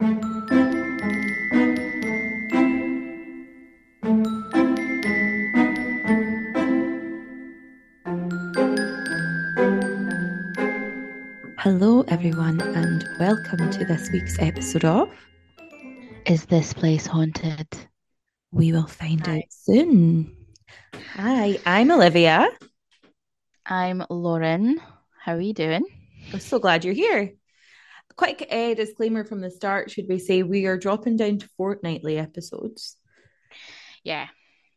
Hello, everyone, and welcome to this week's episode of Is this place haunted? We Will Find Out Soon. Hi, I'm Olivia. I'm Lauren. How are you doing? I'm so glad you're here. Quick uh, disclaimer from the start should we say we are dropping down to fortnightly episodes? Yeah.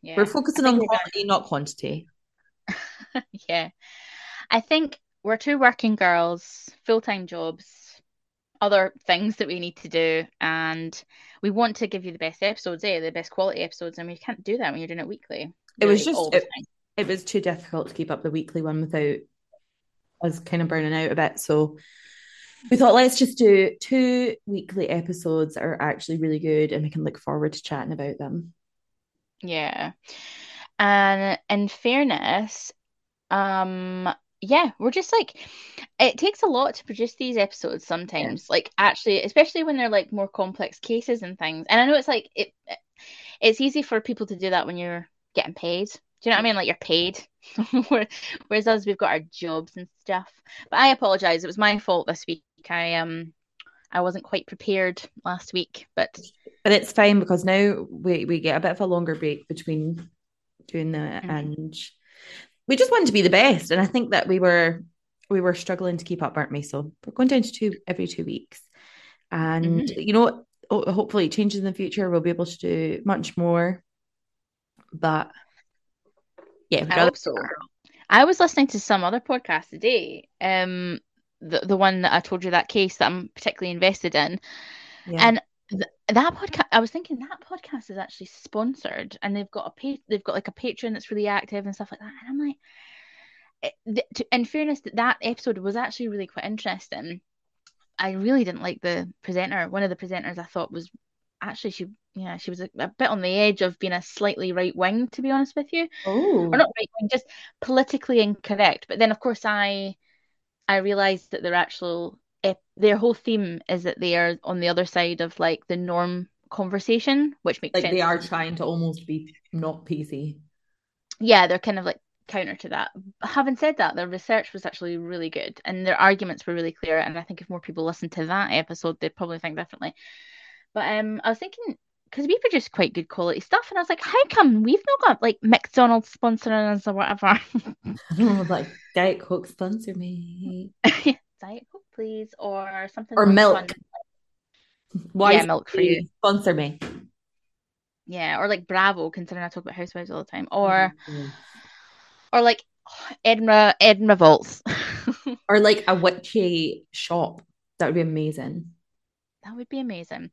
Yeah. We're focusing on quality, not quantity. yeah. I think we're two working girls, full time jobs, other things that we need to do, and we want to give you the best episodes, eh? The best quality episodes, and we can't do that when you're doing it weekly. It was just it, it was too difficult to keep up the weekly one without us kind of burning out a bit. So we thought let's just do two weekly episodes that are actually really good and we can look forward to chatting about them. Yeah. And in fairness, um, yeah, we're just like it takes a lot to produce these episodes sometimes. Like actually, especially when they're like more complex cases and things. And I know it's like it it's easy for people to do that when you're getting paid. Do you know what I mean? Like you're paid. Whereas us, we've got our jobs and stuff. But I apologize. It was my fault this week. I um I wasn't quite prepared last week, but But it's fine because now we, we get a bit of a longer break between doing that Mhm. and we just wanted to be the best. And I think that we were we were struggling to keep up, aren't we? So we're going down to two every two weeks. And you know, hopefully it changes in the future. We'll be able to do much more. But yeah, I hope so. I was listening to some other podcast today. Um, the the one that I told you that case that I'm particularly invested in, yeah. and th- that podcast. I was thinking that podcast is actually sponsored, and they've got a pa- they've got like a Patreon that's really active and stuff like that. And I'm like, it, th- to, in fairness, that that episode was actually really quite interesting. I really didn't like the presenter. One of the presenters I thought was actually she yeah she was a, a bit on the edge of being a slightly right wing to be honest with you oh, or not right wing, just politically incorrect. But then, of course, I I realized that their actual their whole theme is that they are on the other side of like the norm conversation, which makes like sense. they are trying to almost be not PC. Yeah, they're kind of like counter to that. Having said that, their research was actually really good and their arguments were really clear. And I think if more people listen to that episode, they'd probably think differently. But um, I was thinking because we produce quite good quality stuff, and I was like, how come we've not got like McDonald's sponsoring us or whatever? like Diet Coke sponsor me. Diet Coke, please, or something Or milk. fun. Why Yeah, milk for you. Sponsor me. Yeah, or like Bravo, considering I talk about housewives all the time, or Mhm. or like Edinburgh Edinburgh Vaults. Or like a witchy shop. That would be amazing. that would be amazing.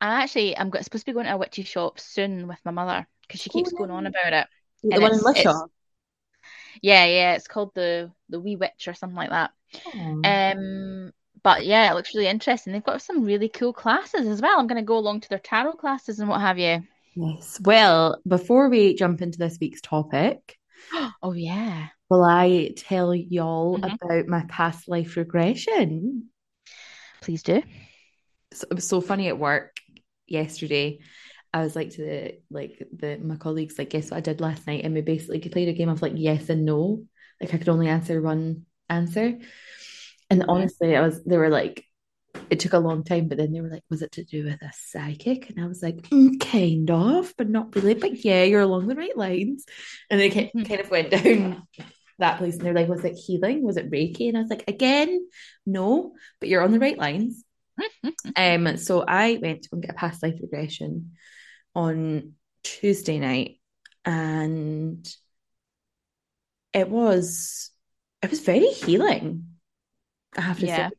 I actually I'm supposed to be going to a witchy shop soon with my mother because she keeps Oh, going on about it. The And one in Lishaw. Yeah, yeah, it's called the the Wee Witch or something like that. Oh. Um, But yeah, it looks really interesting. They've got some really cool classes as well. I'm going to go along to their tarot classes and what have you. Yes. Well, before we jump into this week's topic, Oh yeah. will I tell y'all Mhm. about my past life regression? Please do. So, it was so funny at work yesterday. I was like to the like the my colleagues like guess what I did last night? And we basically played a game of like yes and no. Like I could only answer one answer. And honestly I was they were like it took a long time but then they were like was it to do with a psychic? And I was like "Mm, kind of but not really. But yeah you're along the right lines. And they kind kind of went down that place and they're like was it healing? Was it Reiki? And I was like again no but you're on the right lines um, so I went to go and get a past life regression on Tuesday night, and it was it was very healing. I have to Yeah. say.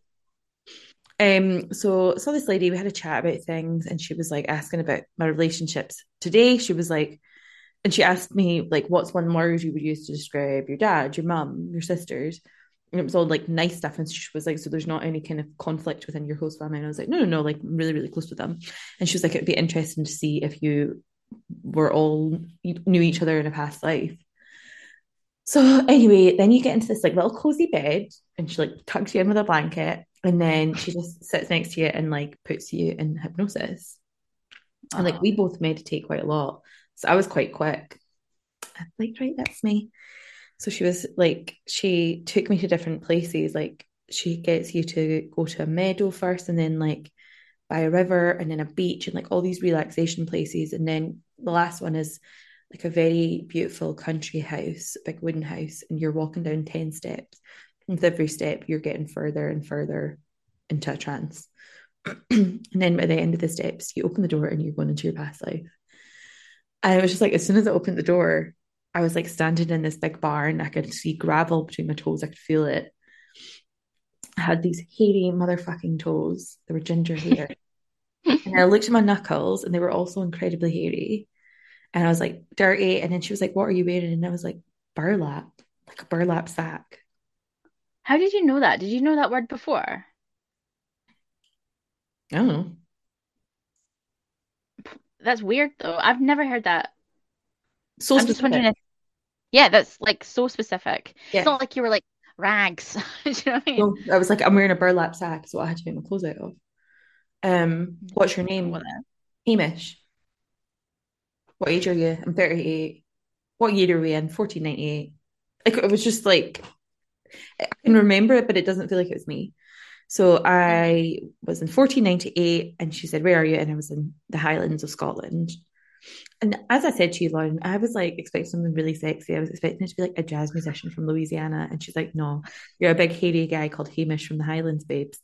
Um, so saw this lady, we had a chat about things, and she was like asking about my relationships. Today, she was like, and she asked me like, what's one word you would use to describe your dad, your mum, your sisters? And it was all like nice stuff. And she was like, so there's not any kind of conflict within your host family. And I was like, no, no, no, like I'm really, really close with them. And she was like, it'd be interesting to see if you were all knew each other in a past life. So anyway, then you get into this like little cozy bed, and she like tucks you in with a blanket, and then she just sits next to you and like puts you in hypnosis. And like we ah. both meditate quite a lot, so I was quite quick. I'm like, right, that's me. So she was like, she took me to different places. Like she gets you to go to a meadow first, and then like by a river, and then a beach, and like all these relaxation places. And then the last one is like a very beautiful country house, big wooden house, and you're walking down 10 steps. And with every step, you're getting further and further into a trance. and then by the end of the steps, you open the door and you're going into your past life. And it was just like, as soon as I opened the door, I was like standing in this big barn. I could see gravel between my toes. I could feel it. I had these hairy motherfucking toes. They were ginger hair. and I looked at my knuckles and they were also incredibly hairy. And I was like, dirty. And then she was like, What are you wearing? And I was like, burlap, like a burlap sack. How did you know that? Did you know that word before? I don't know. That's weird though. I've never heard that. So I'm just specific. wondering if, yeah, that's like so specific. Yeah. It's not like you were like rags. Do you know what I mean? No, I was like, I'm wearing a burlap sack, so I had to get my clothes out of. Um, what's your name? What? Hamish. What age are you? I'm 38. What year are we in? 1498. Like it was just like I can remember it, but it doesn't feel like it was me. So I was in 1498 and she said, Where are you? And I was in the Highlands of Scotland. And as I said to you, Lauren, I was like expecting something really sexy. I was expecting it to be like a jazz musician from Louisiana. And she's like, No, you're a big hairy guy called Hamish from the Highlands, babes.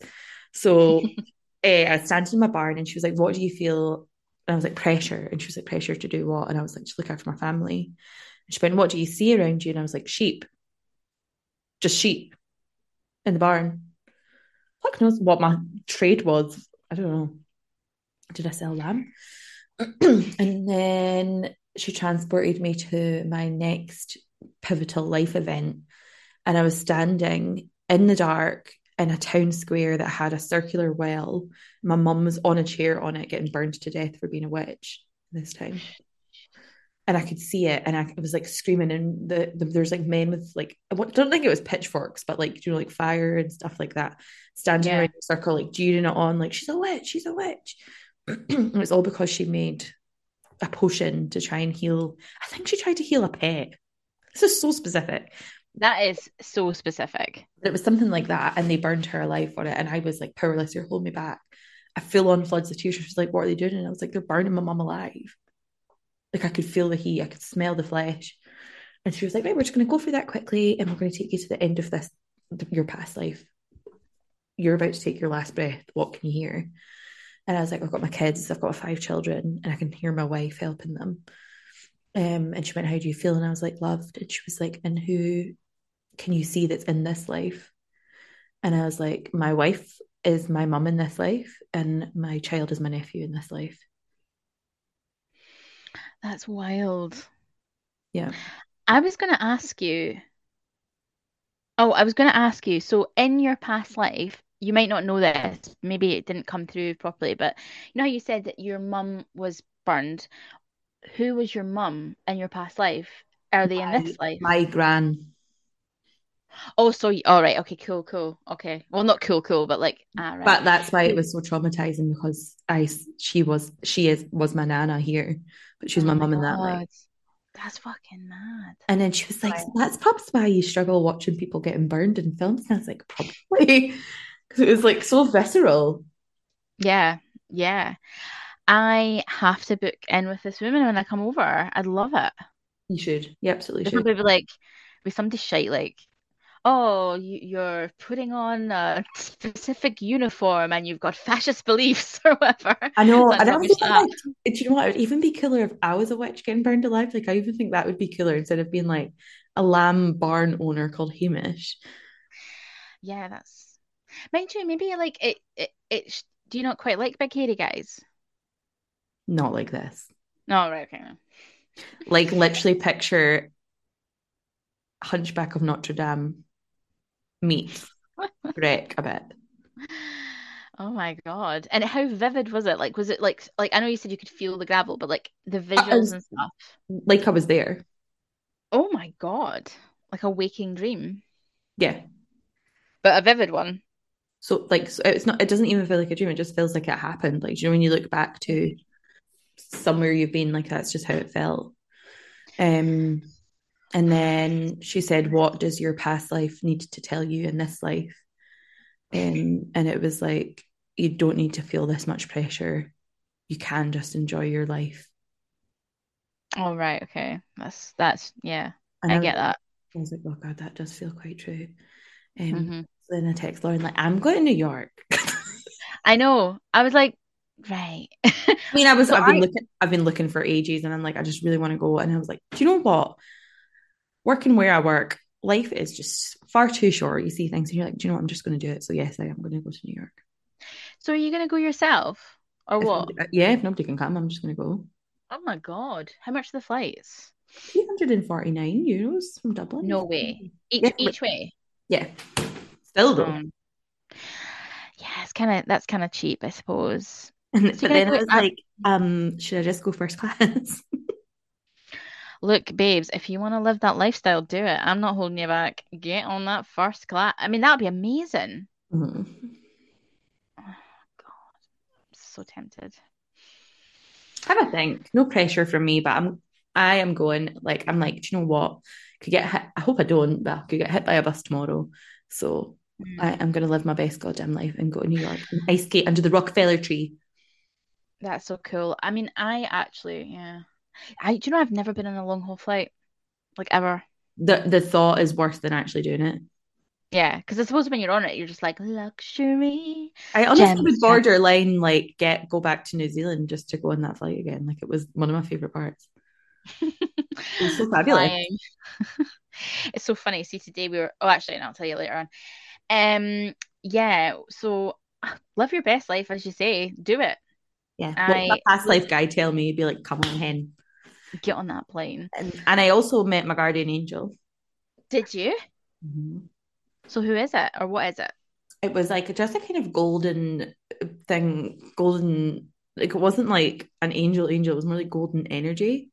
So eh, I was standing in my barn and she was like, What do you feel? And I was like, Pressure. And she was like, Pressure to do what? And I was like, To look after my family. And she went, What do you see around you? And I was like, Sheep. Just sheep in the barn. Fuck knows what my trade was. I don't know. Did I sell lamb? and then she transported me to my next pivotal life event. And I was standing in the dark in a town square that had a circular well. My mum was on a chair on it, getting burned to death for being a witch this time. And I could see it, and I was like screaming. And the, the there's like men with like I don't think it was pitchforks, but like you know like fire and stuff like that, standing Yeah. around in a circle, like jeering it on, like she's a witch, she's a witch. and was all because she made a potion to try and heal. I think she tried to heal a pet. This is so specific. That is so specific. It was something like that, and they burned her alive for it. And I was like, powerless, you're holding me back. I full on floods of tears. She was like, What are they doing? And I was like, They're burning my mum alive. Like I could feel the heat, I could smell the flesh. And she was like, Right, we're just gonna go through that quickly, and we're gonna take you to the end of this your past life. You're about to take your last breath. What can you hear? And I was like, I've got my kids, I've got five children, and I can hear my wife helping them. Um, and she went, How do you feel? And I was like, Loved. And she was like, And who can you see that's in this life? And I was like, My wife is my mum in this life, and my child is my nephew in this life. That's wild. Yeah. I was going to ask you. Oh, I was going to ask you. So, in your past life, you might not know this. Maybe it didn't come through properly, but you know how you said that your mum was burned. Who was your mum in your past life? Are they in this life? My gran. Oh, so all right, okay, cool, cool, okay. Well, not cool, cool, but like, ah, right. But that's why it was so traumatizing because I she was she is was my nana here, but she was Oh my mum in that life. That's fucking mad. And then she was like. "That's perhaps why you struggle watching people getting burned in films." And I was like, "Probably," because it was like so visceral. Yeah, yeah. I have to book in with this woman when I come over. I'd love it. You should, you absolutely should. probably be like, with somebody shite like, oh, you, you're putting on a specific uniform and you've got fascist beliefs or whatever. I know. Sounds And I even like, do you know what? It would even be killer if I was a witch getting burned alive. Like, I even think that would be killer instead of being like a lamb barn owner called Hamish. Yeah, that's mind you, maybe like it it, it sh- do you not quite like big hairy guys? Not like this. No, right, okay. Like, literally picture Hunchback of Notre Dame meets Greg a bit. Oh my God. And how vivid was it? Like was it like like I know you said you could feel the gravel, but like the visuals was- and stuff. Like, I was there. Oh my God. Like a waking dream. Yeah. But a vivid one. So like so it's not it doesn't even feel like a dream, it just feels like it happened. Like you know when you look back to somewhere you've been, like that's just how it felt. Um and then she said, What does your past life need to tell you in this life? Um and it was like you don't need to feel this much pressure. You can just enjoy your life. Oh right, okay. That's that's yeah. And I was get that. I was like, oh God, that does feel quite true. Um Mhm. Then I text Lauren like, I'm going to New York. I know. I was like, right. I mean, I was So I've been I- looking I've been looking for ages and I'm like, I just really want to go. And I was like, do you know what? Working where I work, life is just far too short. You see things and you're like, do you know what? I'm just going to do it. So yes, I am going to go to New York. So are you gonna go yourself? Or If what? nobody- yeah, if nobody can come, I'm just going to go. Oh my God. How much are the flights? 349 euros from Dublin. No way. Each Yeah, each way. Yeah. Still though. Um, yeah, it's kind of that's kind of cheap, I suppose. And, but then gotta was it- like, um, should I just go first class? Look, babes, if you want to live that lifestyle, do it. I'm not holding you back. Get on that first class. I mean, that would be amazing. Mhm. God, I'm so tempted. Have a think. No pressure from me, but I'm I am going like I'm like, do you know what? Could get hit. I hope I don't, but I could get hit by a bus tomorrow. So. I am gonna live my best goddamn life and go to New York and ice skate under the Rockefeller tree. That's so cool. I mean, I actually, yeah. I, do you know, I've never been on a long haul flight, like ever. The the thought is worse than actually doing it. Yeah, because I suppose when you're on it, you're just like luxury. I honestly Gems, would borderline like get go back to New Zealand just to go on that flight again. Like it was one of my favorite parts. was so fabulous. It's so funny. See, today we were. Oh, actually, no, I'll tell you later on. Um, yeah. So live your best life, as you say. Do it. Yeah. What my past life guy tell me? He'd be like, come on, hen. Get on that plane. And and I also met my guardian angel. Did you? So who is it, or what is it? it was like just a kind of golden thing, golden like it wasn't like an angel angel, it was more like golden energy.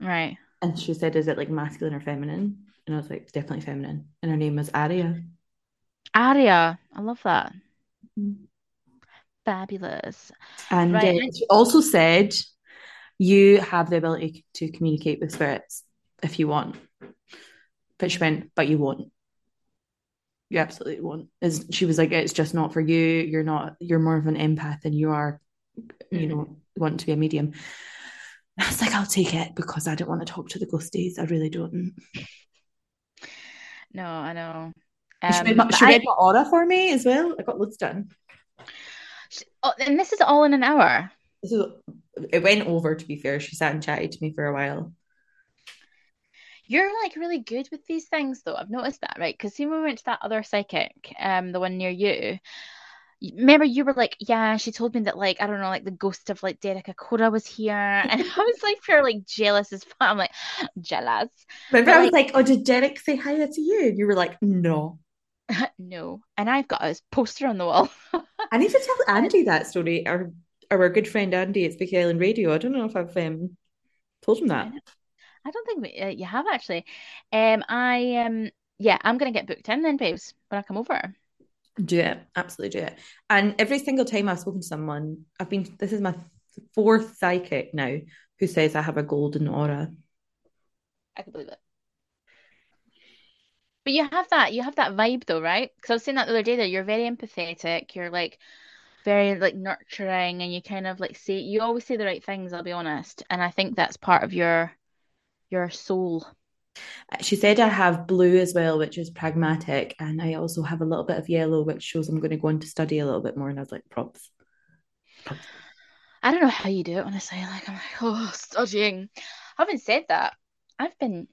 Right. And she said, Is it like masculine or feminine? And I was like, definitely feminine. And her name was Aria. Aria. I love that. Fabulous. And Right, uh, she also said, You have the ability to communicate with spirits if you want. But she went, But you won't. You absolutely won't. Is she was like, It's just not for you. You're not, you're more of an empath than you are, you Mm. know, want to be a medium. I was like, I'll take it because I don't want to talk to the ghosties. I really don't. No, I know. She Um, read, my, but she I- read my aura for me as well. I got loads done. oh, and this is all in an hour. This is, it went over, to be fair. She sat and chatted to me for a while. You're like really good with these things, though. I've noticed that, right? Because see, when we went to that other psychic, um, the one near you, remember you were like, yeah, she told me that, like, I don't know, like the ghost of like Derek Acorah was here, and I was like, pure like jealous as fuck. I'm like, jealous. Remember, But, I was like- like, "Oh, did Derek say hi to you?" And you were like, "No." no, and I've got a poster on the wall. I need to tell Andy that story. Our our good friend Andy at Spooky Island Radio. I don't know if I've um, told him that. I don't think we, uh, you have actually. Um, I um, yeah, I'm gonna get booked in then, babes, when I come over. Do it, absolutely do it. And every single time I've spoken to someone, I've been. This is my fourth psychic now who says I have a golden aura. I can believe it. But you have that, you have that vibe though, right? Because I was saying that the other day that you're very empathetic. You're like very like nurturing, and you kind of like say you always say the right things. I'll be honest, and I think that's part of your your soul. She said I have blue as well, which is pragmatic, and I also have a little bit of yellow, which shows I'm going to go on to study a little bit more. And I was like, props. props. I don't know how you do it, honestly. Like I'm like, oh, studying. I haven't said that, I've been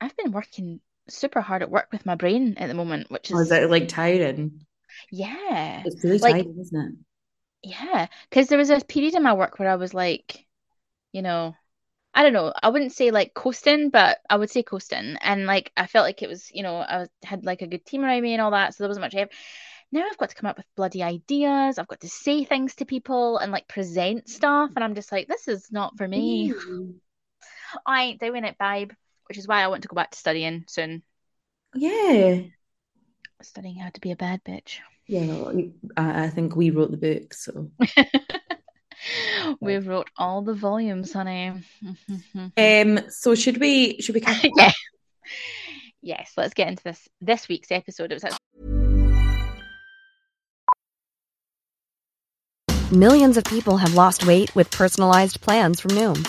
I've been working super hard at work with my brain at the moment, which is, oh, is that like tiring? Yeah. It's really like, tiring, isn't it? Yeah. Because there was a period in my work where I was like, you know, I don't know. I wouldn't say like coasting, but I would say coasting. And like I felt like it was, you know, I was, had like a good team around me and all that, so there wasn't much. Effort. Now I've got to come up with bloody ideas. I've got to say things to people and like present stuff, and I'm just like, this is not for me. Mm. I ain't doing it, babe. Which is why I want to go back to studying soon. Yeah, studying how to be a bad bitch. Yeah, I think we wrote the book, so. we wrote all the volumes, honey. um. So should we? Should we? yeah. Yes. Let's get into this. This week's episode. It was. Actually- Millions of people have lost weight with personalized plans from Noom,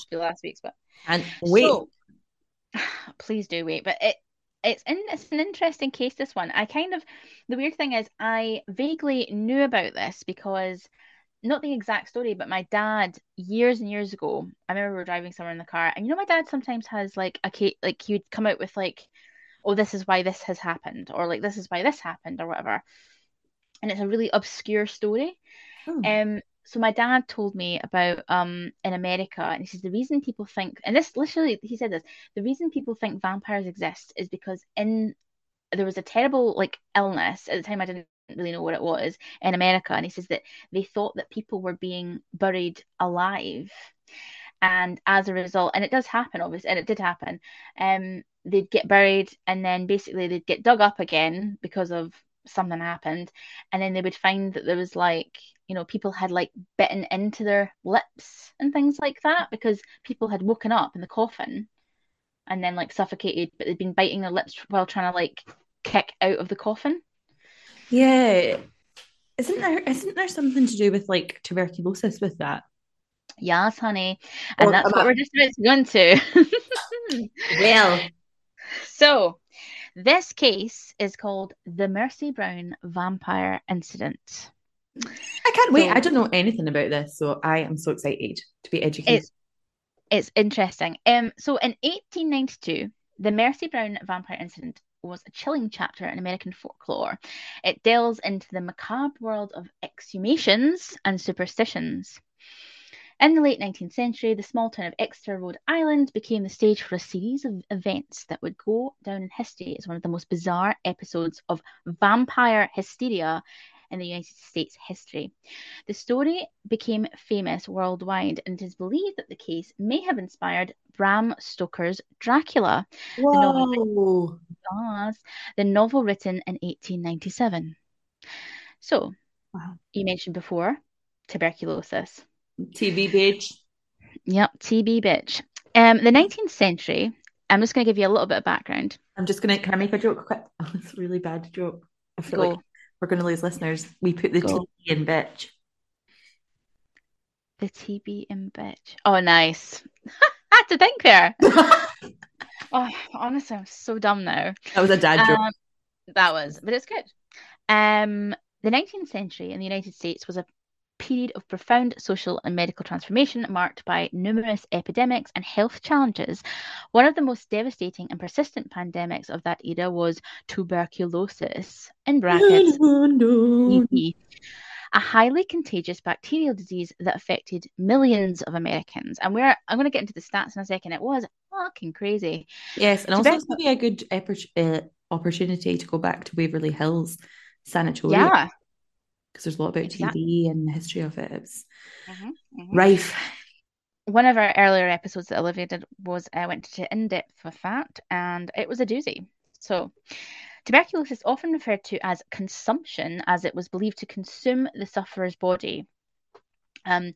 Supposed to be last week's, but and wait, so, please do wait. But it it's in it's an interesting case this one i kind of the weird thing is i vaguely knew about this because not the exact story but my dad years and years ago i remember we were driving somewhere in the car and you know my dad sometimes has like a like he would come out with like oh this is why this has happened or like this is why this happened or whatever and it's a really obscure story oh. um so my dad told me about um in America, and he says the reason people think, and this literally he said this, the reason people think vampires exist is because in there was a terrible like illness at the time I didn't really know what it was in America, and he says that they thought that people were being buried alive, and as a result, and it does happen obviously, and it did happen, um they'd get buried and then basically they'd get dug up again because of something happened and then they would find that there was like you know people had like bitten into their lips and things like that because people had woken up in the coffin and then like suffocated but they'd been biting their lips while trying to like kick out of the coffin. Yeah. Isn't there isn't there something to do with like tuberculosis with that? Yes honey. And or, that's what we're just about to go into. Well. So this case is called the mercy brown vampire incident I can't wait. So, I don't know anything about this, so I am so excited to be educated. It's, it's interesting. Um, so in 1892, the Mercy Brown vampire incident was a chilling chapter in American folklore. It delves into the macabre world of exhumations and superstitions. In the late 19th century, the small town of Exeter, Rhode Island, became the stage for a series of events that would go down in history as one of the most bizarre episodes of vampire hysteria in the United States history. The story became famous worldwide, and it is believed that the case may have inspired Bram Stoker's Dracula, the novel, the novel written in 1897. So, Wow. you mentioned before tuberculosis. TB bitch. Yep, TB bitch. Um, the 19th century, I'm just going to give you a little bit of background. I'm just gonna can I make a joke quick? Oh, it's a really bad joke. I feel Go. like we're gonna lose listeners. We put the Go. T in bitch. The TB in bitch. Oh, nice. I had to think there. Oh, honestly, I'm so dumb now. That was a dad joke. Um, that was, but it's good. Um, the 19th century in the United States was a period of profound social and medical transformation marked by numerous epidemics and health challenges. One of the most devastating and persistent pandemics of that era was tuberculosis, in brackets, a highly contagious bacterial disease that affected millions of Americans. And we're I'm going to get into the stats in a second. It was fucking crazy. Yes, and also it's be a good uh, opportunity to go back to Waverly Hills Sanatorium Yeah. Because there's a lot about Exact- TB and the history of it. It's Mhm, mhm. rife. one of our earlier episodes that Olivia did was I went to in depth with that, and it was a doozy. So, tuberculosis, is often referred to as consumption, as it was believed to consume the sufferer's body, um,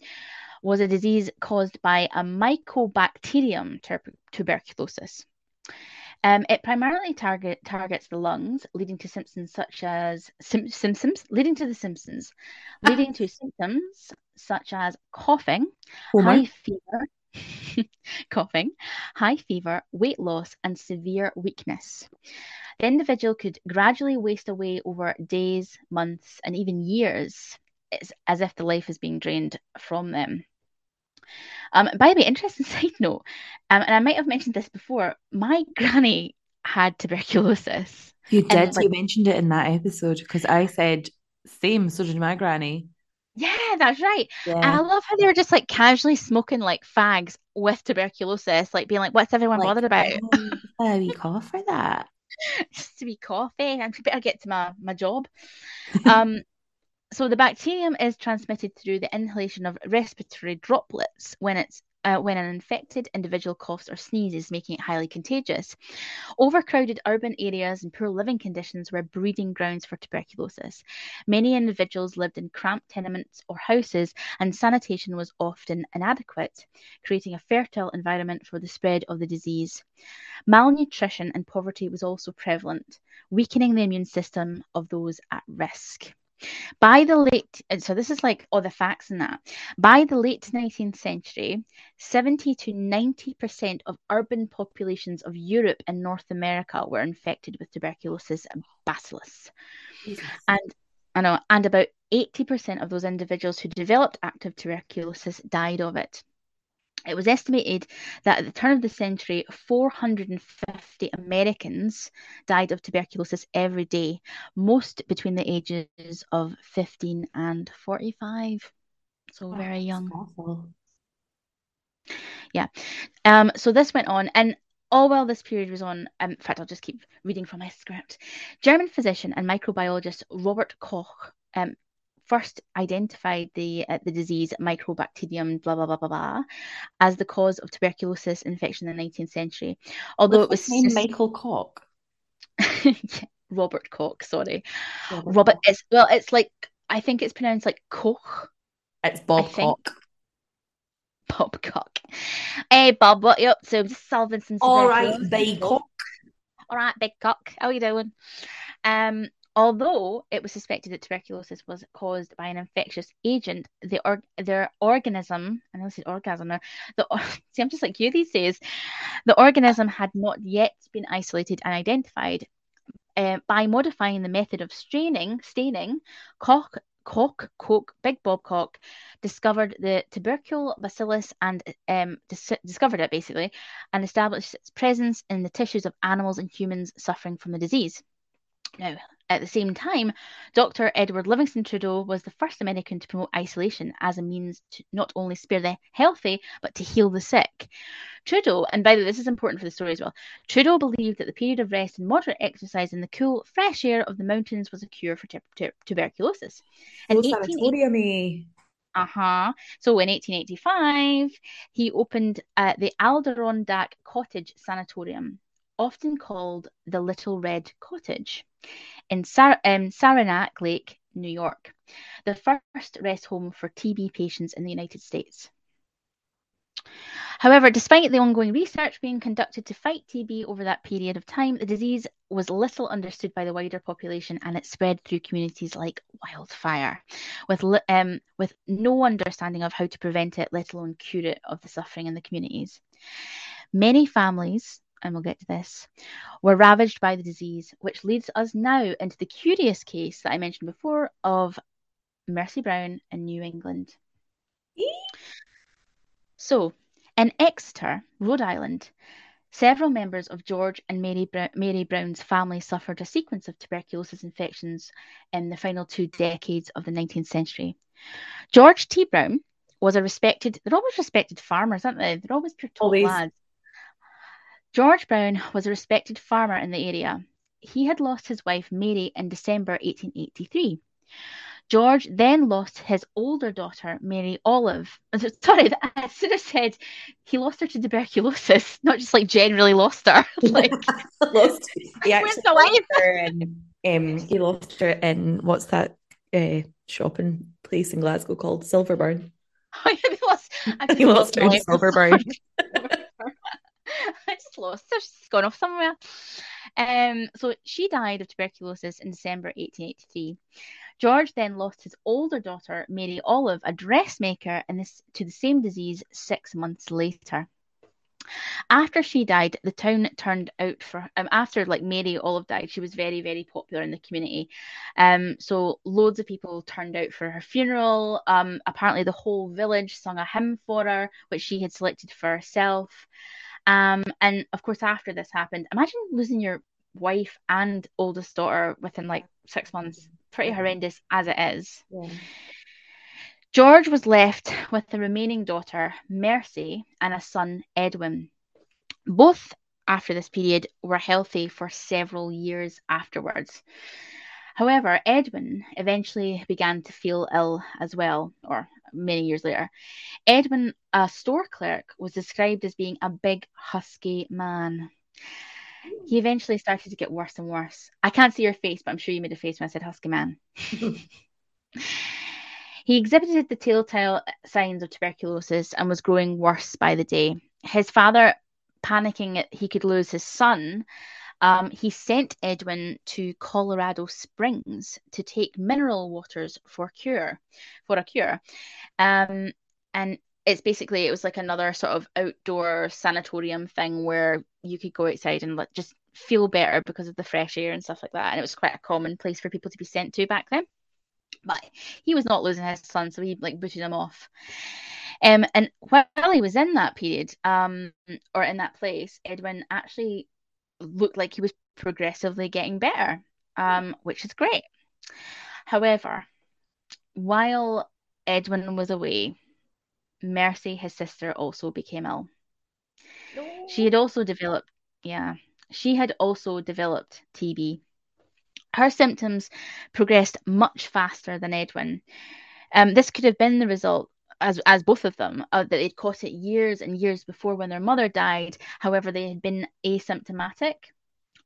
was a disease caused by a mycobacterium tuberculosis. Um, it primarily target targets the lungs, leading to symptoms such as sim- symptoms, leading to the symptoms, leading to symptoms such as coughing, Homer. high fever, coughing, high fever, weight loss, and severe weakness. The individual could gradually waste away over days, months, and even years. It's as if the life is being drained from them. Um, by the way, interesting side note, um, and I might have mentioned this before, my granny had tuberculosis. You And, did. like- you mentioned it in that episode because I said same. So did my granny. Yeah, that's right. And I love how they were just like casually smoking like fags with tuberculosis, like being like, what's everyone Like, bothered about? a wee cough for that. just to be coffee. I better get to my, my job. Um, so the bacterium is transmitted through the inhalation of respiratory droplets when it's uh, when an infected individual coughs or sneezes, making it highly contagious. Overcrowded urban areas and poor living conditions were breeding grounds for tuberculosis. Many individuals lived in cramped tenements or houses, and sanitation was often inadequate, creating a fertile environment for the spread of the disease. Malnutrition and poverty was also prevalent, weakening the immune system of those at risk. By the late, and so this is like all the facts in that. By the late 19th century, 70 to 90% of urban populations of Europe and North America were infected with tuberculosis and bacillus. And I know, and about 80% of those individuals who developed active tuberculosis died of it. It was estimated that at the turn of the century, 450 Americans died of tuberculosis every day, most between the ages of 15 and 45. So very young. awful. Um, so this went on, and all while this period was on, um, in fact, I'll just keep reading from my script. German physician and microbiologist Robert Koch um, first identified the uh, the disease Mycobacterium blah blah blah blah blah as the cause of tuberculosis infection in the 19th century. Although What's it was name sus- Michael Cock. Yeah, Robert Koch, sorry. Robert, it's well, it's like I think it's pronounced like Koch. It's Bob Cock. Bob Cock. Hey Bob, what are you up to? I'm Just solving some All right, big cock. All right, big cock. How are you doing? Um, although it was suspected that tuberculosis was caused by an infectious agent, the or their organism, I know I said orgasm there. The see, I'm just like you these days. The organism had not yet been isolated and identified. Uh, by modifying the method of straining, staining, Koch, Koch, Koch, Big Bob Koch discovered the tubercle bacillus and um, dis- discovered it basically and established its presence in the tissues of animals and humans suffering from the disease. Now, at the same time, Dr. Edward Livingston Trudeau was the first American to promote isolation as a means to not only spare the healthy, but to heal the sick. Trudeau, and by the way, this is important for the story as well, Trudeau believed that the period of rest and moderate exercise in the cool, fresh air of the mountains was a cure for tu- tu- tuberculosis. Oh, 1880 uh-huh. So in 1885, he opened uh, the Adirondack Cottage Sanatorium, often called the Little Red Cottage, in Sar- um, Saranac Lake, New York, the first rest home for TB patients in the United States. However, despite the ongoing research being conducted to fight TB over that period of time, the disease was little understood by the wider population and it spread through communities like wildfire, with, um, with no understanding of how to prevent it, let alone cure it of the suffering in the communities. Many families, and we'll get to this, were ravaged by the disease, which leads us now into the curious case that I mentioned before of Mercy Brown in New England. So, in Exeter, Rhode Island, several members of George and Mary, Mary Brown's family suffered a sequence of tuberculosis infections in the final two decades of the 19th century. George T. Brown was a respected, they're always respected farmers, aren't they? They're always pure always. lads. George Brown was a respected farmer in the area. He had lost his wife Mary in December 1883. George then lost his older daughter, Mary Olive. Sorry, I should have said he lost her to tuberculosis, not just like generally lost her. like lost. He actually lost her in, um, he lost her in what's that uh, shopping place in Glasgow called Silverburn. Oh, yeah, he lost. he lost her to Silverburn. Just lost her. She's gone off somewhere. Um, so she died of tuberculosis in December 1883. George then lost his older daughter, Mary Olive, a dressmaker, and this to the same disease six months later. After she died, the town turned out for um, after like Mary Olive died, she was very very popular in the community. Um, so loads of people turned out for her funeral. Um, apparently the whole village sung a hymn for her, which she had selected for herself. Um, and of course, after this happened, imagine losing your wife and oldest daughter within like six months pretty horrendous as it is. Yeah. George was left with the remaining daughter, Mercy, and a son, Edwin. Both, after this period, were healthy for several years afterwards. However, Edwin eventually began to feel ill as well, or many years later. Edwin, a store clerk, was described as being a big, husky man. He eventually started to get worse and worse. I can't see your face, but I'm sure you made a face when I said husky man. he exhibited the telltale signs of tuberculosis and was growing worse by the day. His father, panicking that he could lose his son, um, he sent Edwin to Colorado Springs to take mineral waters for cure, for a cure. Um, and it's basically it was like another sort of outdoor sanatorium thing where you could go outside and just feel better because of the fresh air and stuff like that. And it was quite a common place for people to be sent to back then. But he was not losing his son, so he like booted him off. Um, and while he was in that period, um, or in that place, Edwin actually looked like he was progressively getting better, um, which is great. However, while Edwin was away, Mercy, his sister, also became ill. No. She had also developed, yeah, she had also developed TB. Her symptoms progressed much faster than Edwin. Um, this could have been the result, as as both of them, uh, that they'd caught it years and years before when their mother died. However, they had been asymptomatic.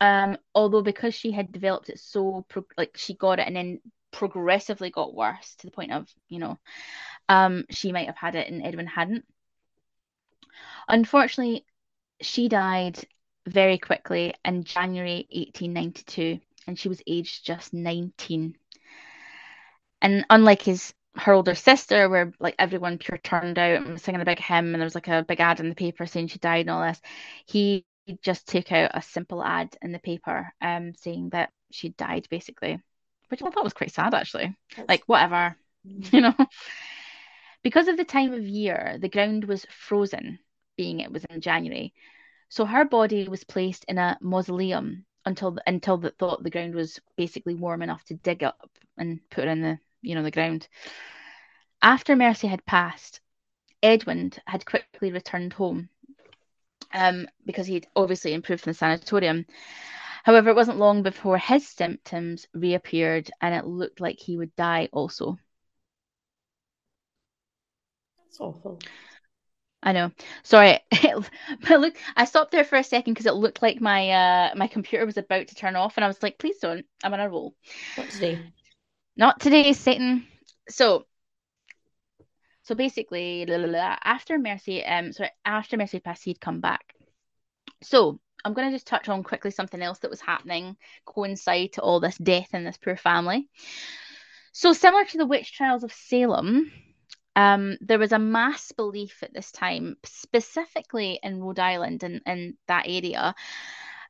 Um, although because she had developed it so pro- like she got it and then progressively got worse to the point of you know um, she might have had it and Edwin hadn't. Unfortunately, she died very quickly in January 1892, and she was aged just 19. And unlike his her older sister, where like everyone pure turned out and was singing a big hymn, and there was like a big ad in the paper saying she died and all this, he just took out a simple ad in the paper, um, saying that she died basically, which I thought was quite sad actually. That's... Like whatever, you know. Because of the time of year, the ground was frozen, being it was in January. So her body was placed in a mausoleum until until the thought the ground was basically warm enough to dig up and put her in the you know the ground. After Mercy had passed, Edwin had quickly returned home um, because he'd obviously improved from the sanatorium. However, it wasn't long before his symptoms reappeared and it looked like he would die also. That's awful. I know. Sorry. but look, I stopped there for a second because it looked like my uh my computer was about to turn off, and I was like, "Please don't. I'm on a roll." What today? Not today, Satan. So, so basically, la, la, la, after Mercy, um, sorry, after Mercy passed, he'd come back. So I'm going to just touch on quickly something else that was happening, coincide to all this death in this poor family. So similar to the witch trials of Salem, um, there was a mass belief at this time, specifically in Rhode Island and in that area,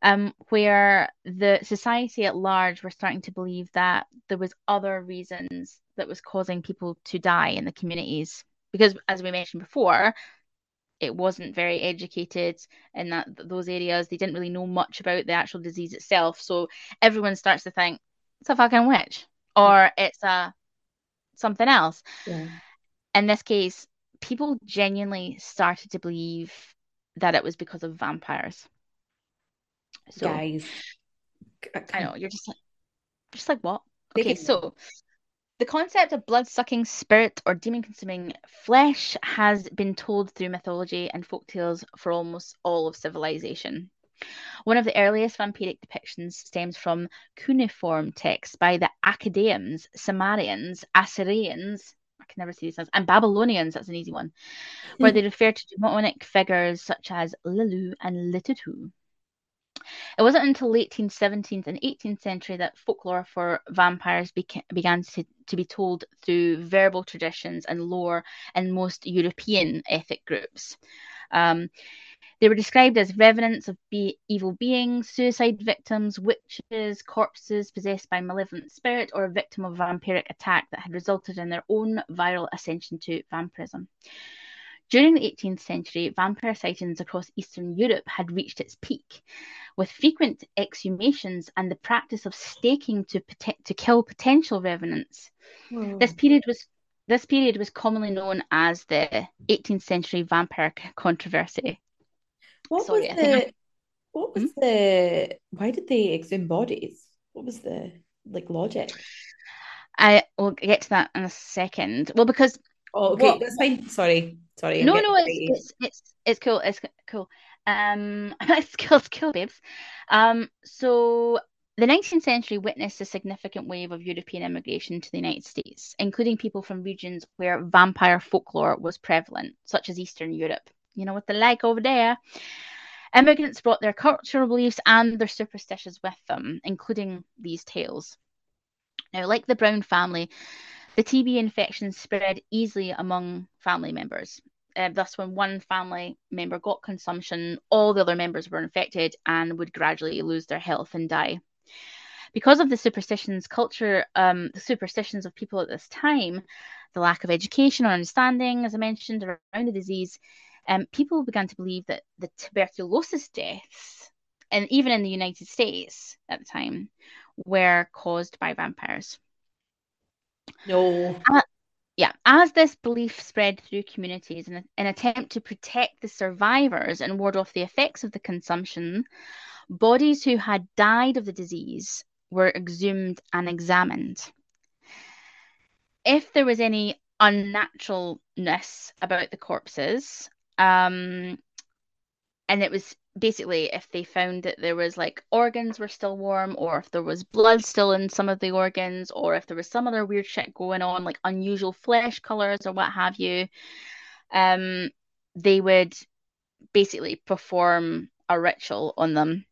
um, where the society at large were starting to believe that there was other reasons that was causing people to die in the communities. Because, as we mentioned before, it wasn't very educated in that those areas. They didn't really know much about the actual disease itself. So everyone starts to think it's a fucking witch or it's a something else. Yeah. In this case, people genuinely started to believe that it was because of vampires. So Guys. I know you're just like, just like what? Okay, it- so the concept of blood sucking spirit or demon consuming flesh has been told through mythology and folk tales for almost all of civilization. One of the earliest vampiric depictions stems from cuneiform texts by the Akkadians, Sumerians, Assyrians, I can never see these names, and Babylonians, that's an easy one, where they refer to demonic figures such as Lilu and Lilitu. It wasn't until late 17th and 18th century that folklore for vampires beca- began to, to be told through verbal traditions and lore in most European ethnic groups. Um, they were described as revenants of be- evil beings, suicide victims, witches, corpses possessed by malevolent spirit, or a victim of vampiric attack that had resulted in their own viral ascension to vampirism. During the 18th century, vampire sightings across Eastern Europe had reached its peak, with frequent exhumations and the practice of staking to pote- to kill potential revenants. Whoa. This period was this period was commonly known as the 18th century vampire controversy. What Sorry, was I the what was hmm? the why did they exhume bodies? What was the like logic? I will get to that in a second. Well, because Oh, okay, What- that's fine. Sorry, sorry. No, no, it's, it's it's it's cool. It's cool. Um, it's cool. It's cool, babes. Um, so the 19th century witnessed a significant wave of European immigration to the United States, including people from regions where vampire folklore was prevalent, such as Eastern Europe. You know what they like over there. Immigrants brought their cultural beliefs and their superstitions with them, including these tales. Now, like the Brown family, the TB infection spread easily among family members. Uh, thus, when one family member got consumption, all the other members were infected and would gradually lose their health and die. Because of the superstitions, culture, um, the superstitions of people at this time, the lack of education or understanding, as I mentioned, around the disease, um, people began to believe that the tuberculosis deaths, and even in the United States at the time, were caused by vampires. No. Yeah, as this belief spread through communities in an attempt to protect the survivors and ward off the effects of the consumption, bodies who had died of the disease were exhumed and examined. If there was any unnaturalness about the corpses, um, and it was basically if they found that there was like organs were still warm or if there was blood still in some of the organs or if there was some other weird shit going on like unusual flesh colors or what have you um they would basically perform a ritual on them.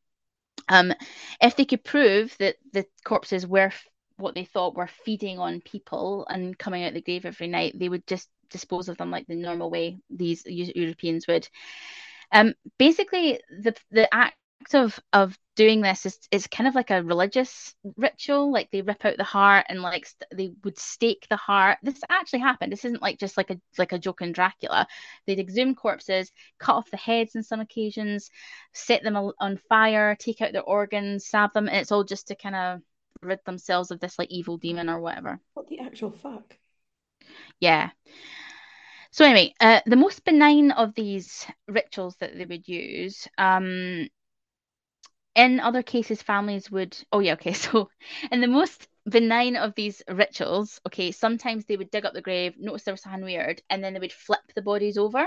Um if they could prove that the corpses were f- what they thought were feeding on people and coming out the grave every night they would just dispose of them like the normal way these Eu- Europeans would um, basically, the the act of of doing this is is kind of like a religious ritual. Like they rip out the heart and like st- they would stake the heart. This actually happened. This isn't like just like a like a joke in Dracula. They'd exhume corpses, cut off the heads on some occasions, set them on fire, take out their organs, stab them, and it's all just to kind of rid themselves of this like evil demon or whatever. What the actual fuck? Yeah. So anyway, uh, the most benign of these rituals that they would use, um, in other cases, families would. Oh yeah, okay. So in the most benign of these rituals, okay, sometimes they would dig up the grave, notice there was something weird, and then they would flip the bodies over.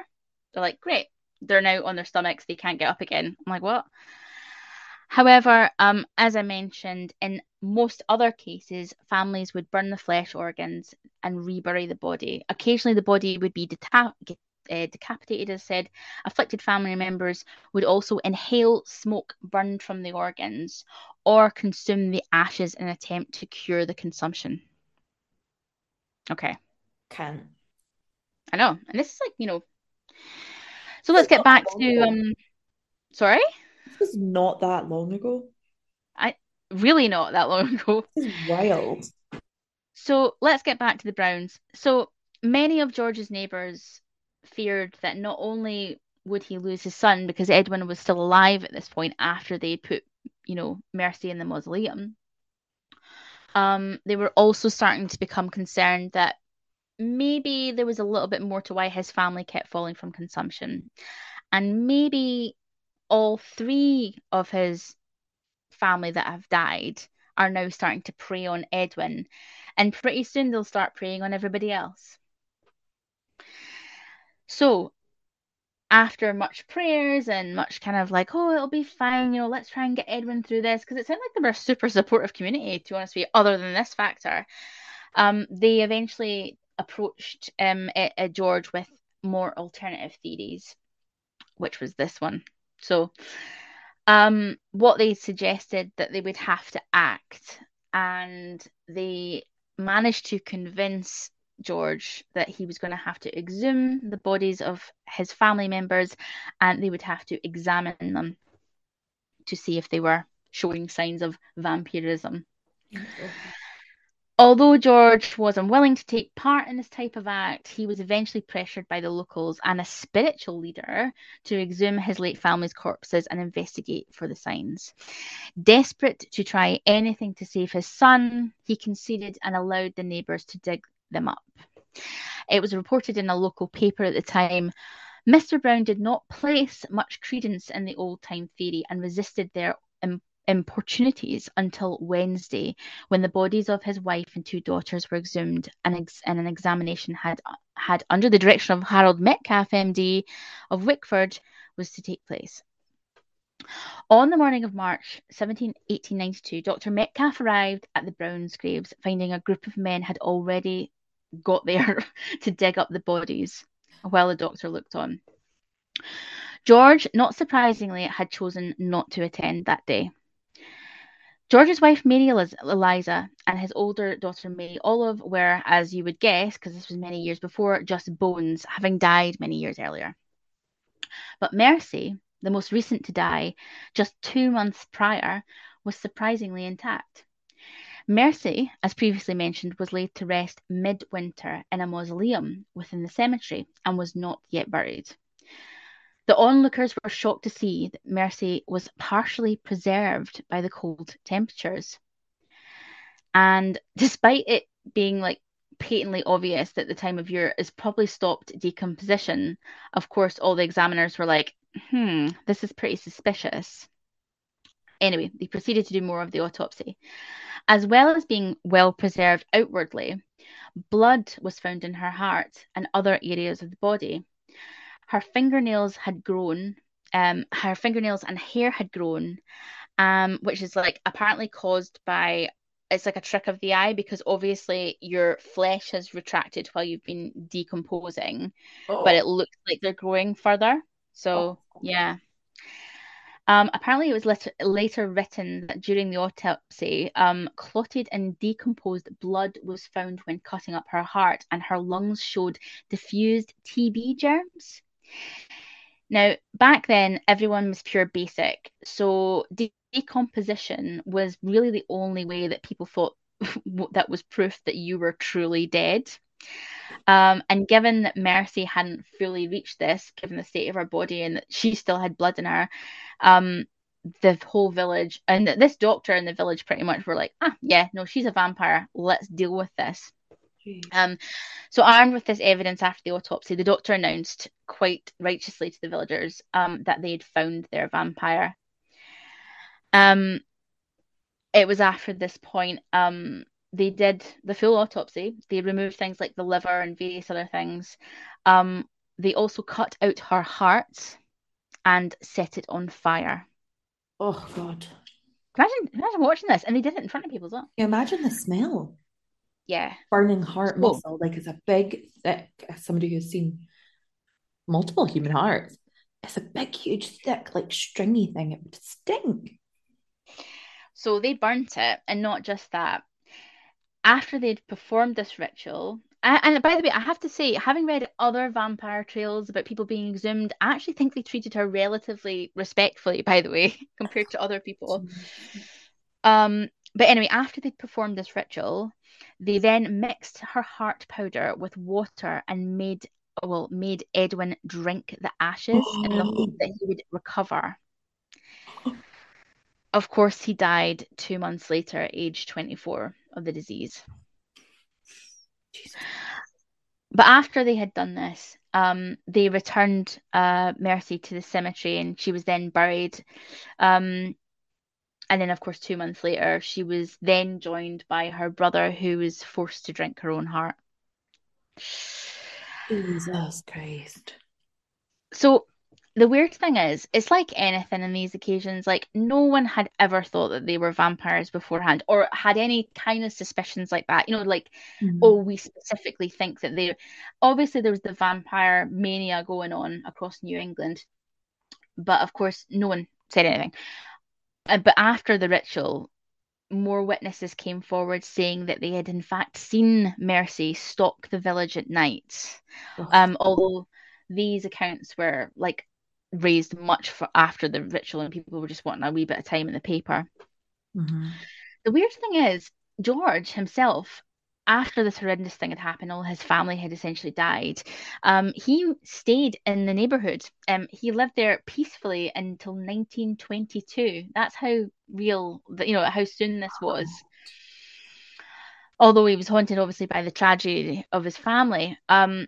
They're like, great, they're now on their stomachs, they can't get up again. I'm like, what? However, um, as I mentioned, in most other cases, families would burn the flesh organs and rebury the body. Occasionally, the body would be deta- uh, decapitated, as said. Afflicted family members would also inhale smoke burned from the organs or consume the ashes in an attempt to cure the consumption. Okay. Can't. I know. And this is like, you know. So let's get back to um sorry? This was not that long ago. I really not that long ago. This is wild. So let's get back to the Browns. So many of George's neighbours feared that not only would he lose his son because Edwin was still alive at this point after they'd put, you know, Mercy in the mausoleum. Um, they were also starting to become concerned that maybe there was a little bit more to why his family kept falling from consumption. And maybe all three of his family that have died are now starting to prey on Edwin. And pretty soon they'll start preying on everybody else. So, after much prayers and much kind of like, oh, it'll be fine, you know, let's try and get Edwin through this, because it sounded like they were a super supportive community, to be honest with you, other than this factor. Um, they eventually approached um, George with more alternative theories, which was this one. So, um, what they suggested that they would have to act, and they managed to convince George that he was going to have to exhume the bodies of his family members and they would have to examine them to see if they were showing signs of vampirism. Although George was unwilling to take part in this type of act, he was eventually pressured by the locals and a spiritual leader to exhume his late family's corpses and investigate for the signs. Desperate to try anything to save his son, he conceded and allowed the neighbours to dig them up. It was reported in a local paper at the time. Mr. Brown did not place much credence in the old time theory and resisted their importunities until Wednesday, when the bodies of his wife and two daughters were exhumed and, ex- and an examination had had under the direction of Harold Metcalfe, MD of Wickford, was to take place. On the morning of March 17, 1892, Dr. Metcalfe arrived at the Browns' graves, finding a group of men had already got there to dig up the bodies while the doctor looked on. George, not surprisingly, had chosen not to attend that day. George's wife, Mary Eliza, and his older daughter, Mary Olive, were, as you would guess, because this was many years before, just bones, having died many years earlier. But Mercy, the most recent to die, just two months prior, was surprisingly intact. Mercy, as previously mentioned, was laid to rest midwinter in a mausoleum within the cemetery and was not yet buried. The onlookers were shocked to see that Mercy was partially preserved by the cold temperatures. And despite it being like patently obvious that the time of year is probably stopped decomposition, of course, all the examiners were like, hmm, this is pretty suspicious. Anyway, they proceeded to do more of the autopsy. As well as being well preserved outwardly, blood was found in her heart and other areas of the body. Her fingernails had grown, um, her fingernails and hair had grown, um, which is like apparently caused by it's like a trick of the eye because obviously your flesh has retracted while you've been decomposing, oh. but it looks like they're growing further. So oh. yeah. Um, apparently, it was later, later written that during the autopsy, um, clotted and decomposed blood was found when cutting up her heart, and her lungs showed diffused TB germs. Now, back then, everyone was pure basic, so de- decomposition was really the only way that people thought that was proof that you were truly dead. Um, and given that Mercy hadn't fully reached this, given the state of her body and that she still had blood in her, um, the whole village and this doctor in the village pretty much were like, ah, yeah, no, she's a vampire. Let's deal with this. Um, so armed with this evidence after the autopsy, the doctor announced quite righteously to the villagers um, that they had found their vampire. Um, it was after this point um, they did the full autopsy. They removed things like the liver and various other things. Um, they also cut out her heart and set it on fire. Oh God. Imagine, imagine watching this, and they did it in front of people as well. Imagine the smell. Yeah. Burning heart muscle, like it's a big, thick, as somebody who's seen multiple human hearts, it's a big, huge, thick, like stringy thing. It would stink. So they burnt it, and not just that. After they'd performed this ritual, and by the way, I have to say, having read other vampire trails about people being exhumed, I actually think they treated her relatively respectfully, by the way, compared to other people. Um, but anyway, after they'd performed this ritual, they then mixed her heart powder with water and made well made Edwin drink the ashes in the hope that he would recover. Of course, he died two months later at age 24 of the disease. But after they had done this, um, they returned uh, Mercy to the cemetery and she was then buried. Um, and then, of course, two months later, she was then joined by her brother who was forced to drink her own heart. Jesus Christ. So the weird thing is, it's like anything in these occasions, like no one had ever thought that they were vampires beforehand or had any kind of suspicions like that. You know, like, Mhm. oh, we specifically think that they obviously there was the vampire mania going on across New England, but of course, no one said anything. Uh, but after the ritual, more witnesses came forward saying that they had in fact seen Mercy stalk the village at night. Ugh. Um, although these accounts were like raised much for after the ritual and people were just wanting a wee bit of time in the paper. Mhm. The weird thing is, George himself, after this horrendous thing had happened, all his family had essentially died. Um, he stayed in the neighborhood. Um, he lived there peacefully until 1922. That's how real, you know, how soon this was. Although he was haunted, obviously, by the tragedy of his family. Um,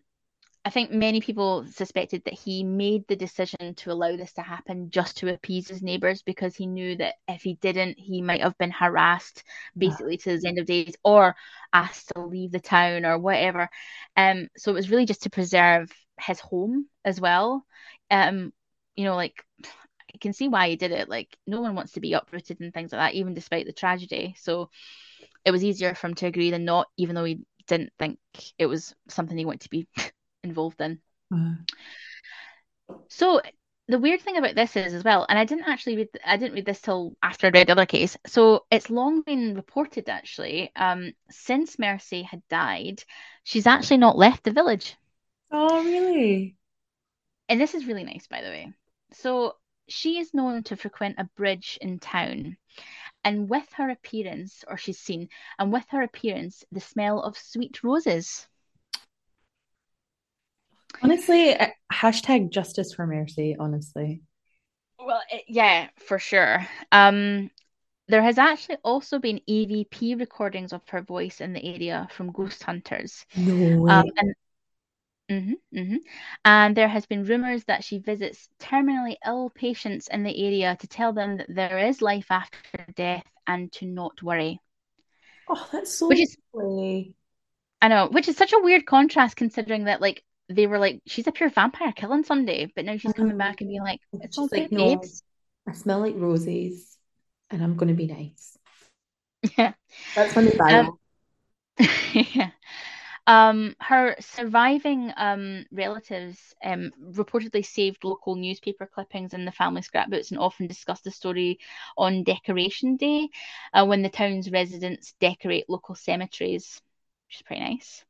I think many people suspected that he made the decision to allow this to happen just to appease his neighbors because he knew that if he didn't, he might have been harassed basically to his end of days or asked to leave the town or whatever. Um, so it was really just to preserve his home as well. Um, you know, like I can see why he did it. Like no one wants to be uprooted and things like that, even despite the tragedy. So it was easier for him to agree than not, even though he didn't think it was something he wanted to be involved in. Uh, So the weird thing about this is as well, and I didn't actually read I didn't read this till after I read the other case. So it's long been reported actually, um, since Mercy had died, she's actually not left the village. Oh, really? And this is really nice, by the way. So she is known to frequent a bridge in town. And with her appearance, or she's seen, and with her appearance, the smell of sweet roses. Honestly, uh, hashtag justice for Mercy, honestly. Well, it, yeah, for sure. Um, there has actually also been EVP recordings of her voice in the area from ghost hunters. No way. Um, and hmm hmm And there has been rumors that she visits terminally ill patients in the area to tell them that there is life after death and to not worry. oh, that's so Which is. I know, which is such a weird contrast considering that like they were like, she's a pure vampire killing somebody, but now she's coming back and being like, It's all like, good, no, babes. I smell like roses and I'm going to be nice. Yeah. That's new bio. Yeah. Um, her surviving um, relatives um, reportedly saved local newspaper clippings in the family scrapbooks and often discussed the story on Decoration Day, uh, when the town's residents decorate local cemeteries, which is pretty nice.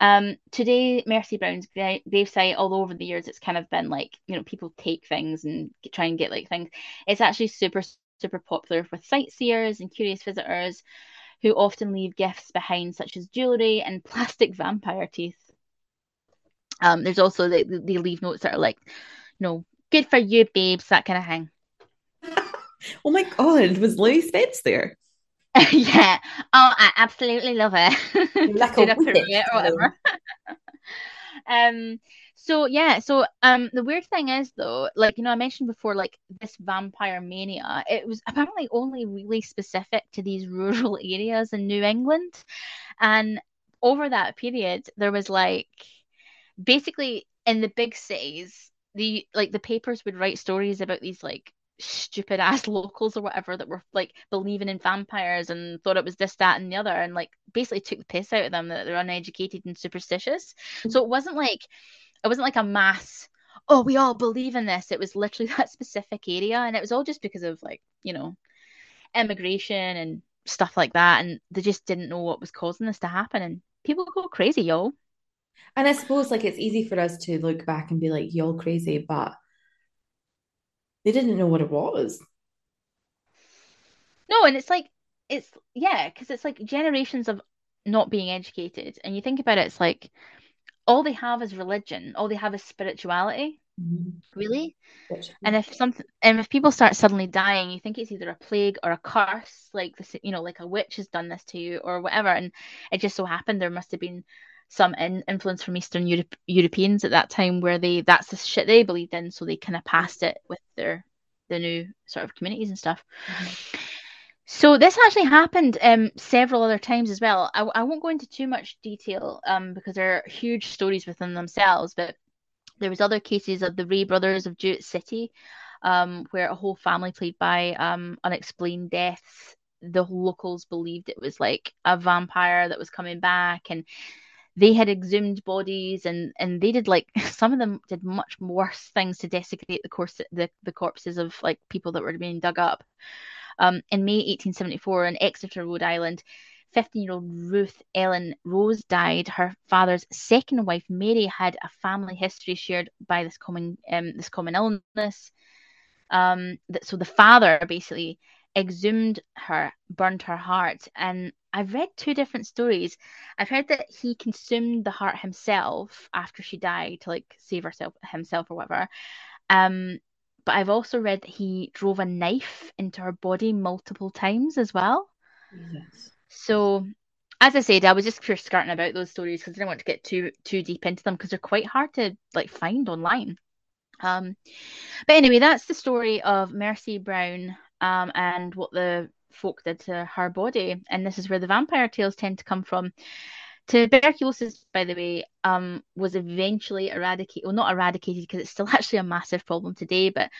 Um, today, Mercy Brown's gra- gravesite, although over the years it's kind of been like, you know, people take things and try and get like things. It's actually super, super popular with sightseers and curious visitors who often leave gifts behind, such as jewelry and plastic vampire teeth. Um, there's also they, they leave notes that are like, you know, good for you, babes, that kind of thing. Oh my God, was Louie Spence there? yeah. Oh, I absolutely love it. Like a it or whatever? um. So yeah. So um, the weird thing is though, like you know, I mentioned before, like this vampire mania. It was apparently only really specific to these rural areas in New England, and over that period, there was like basically in the big cities, the like the papers would write stories about these like stupid ass locals or whatever that were like believing in vampires and thought it was this, that, and the other, and like basically took the piss out of them that they're uneducated and superstitious. So it wasn't like it wasn't like a mass. Oh, we all believe in this. It was literally that specific area, and it was all just because of like you know, immigration and stuff like that, and they just didn't know what was causing this to happen, and people go crazy, y'all. And I suppose like it's easy for us to look back and be like, y'all crazy," but they didn't know what it was. No, and it's like it's yeah, because it's like generations of not being educated, and you think about it, it's like all they have is religion, all they have is spirituality, mm-hmm. really. And if something, and if people start suddenly dying, you think it's either a plague or a curse, like this, you know, like a witch has done this to you or whatever. And it just so happened there must have been some in, influence from Eastern Europe, Europeans at that time where they that's the shit they believed in, so they kind of passed it with their the new sort of communities and stuff. Mm-hmm. So this actually happened um, several other times as well. I, I won't go into too much detail um, because they're huge stories within themselves, but there was other cases of the Ray brothers of Jewett City, um, where a whole family played by um, unexplained deaths. The locals believed it was like a vampire that was coming back, and they had exhumed bodies and and they did like some of them did much worse things to desecrate the course the, the corpses of like people that were being dug up. Um, in may 1874 in exeter rhode island 15 year old ruth ellen rose died. Her father's second wife mary had a family history shared by this common um, this common illness. Um, that, so the father basically exhumed her burned her heart and I've read two different stories. I've heard that he consumed the heart himself after she died to like save herself himself or whatever. Um, but I've also read that he drove a knife into her body multiple times as well. Yes. So, as I said, I was just pure skirting about those stories because I didn't want to get too too deep into them because they're quite hard to like find online. Um, but anyway, that's the story of Mercy Brown um, and what the folk did to her body. And this is where the vampire tales tend to come from. Tuberculosis, by the way, um, was eventually eradicated. Well, not eradicated because it's still actually a massive problem today, but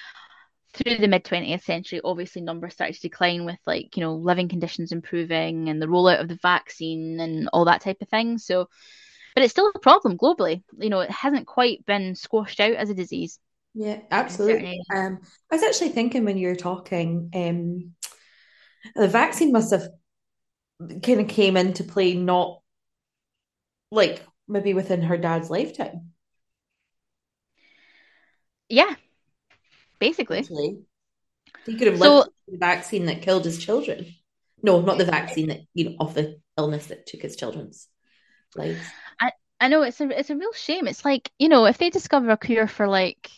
through the mid 20th century, obviously numbers started to decline with like, you know, living conditions improving and the rollout of the vaccine and all that type of thing. So, but it's still a problem globally. You know, it hasn't quite been squashed out as a disease. Yeah, absolutely. Um, I was actually thinking when you were talking, um, the vaccine must have kind of came into play not like maybe within her dad's lifetime. Yeah, basically. He could have so, the vaccine that killed his children. No, not the vaccine that you know of the illness that took his children's lives. I I know it's a it's a real shame. It's like you know if they discover a cure for like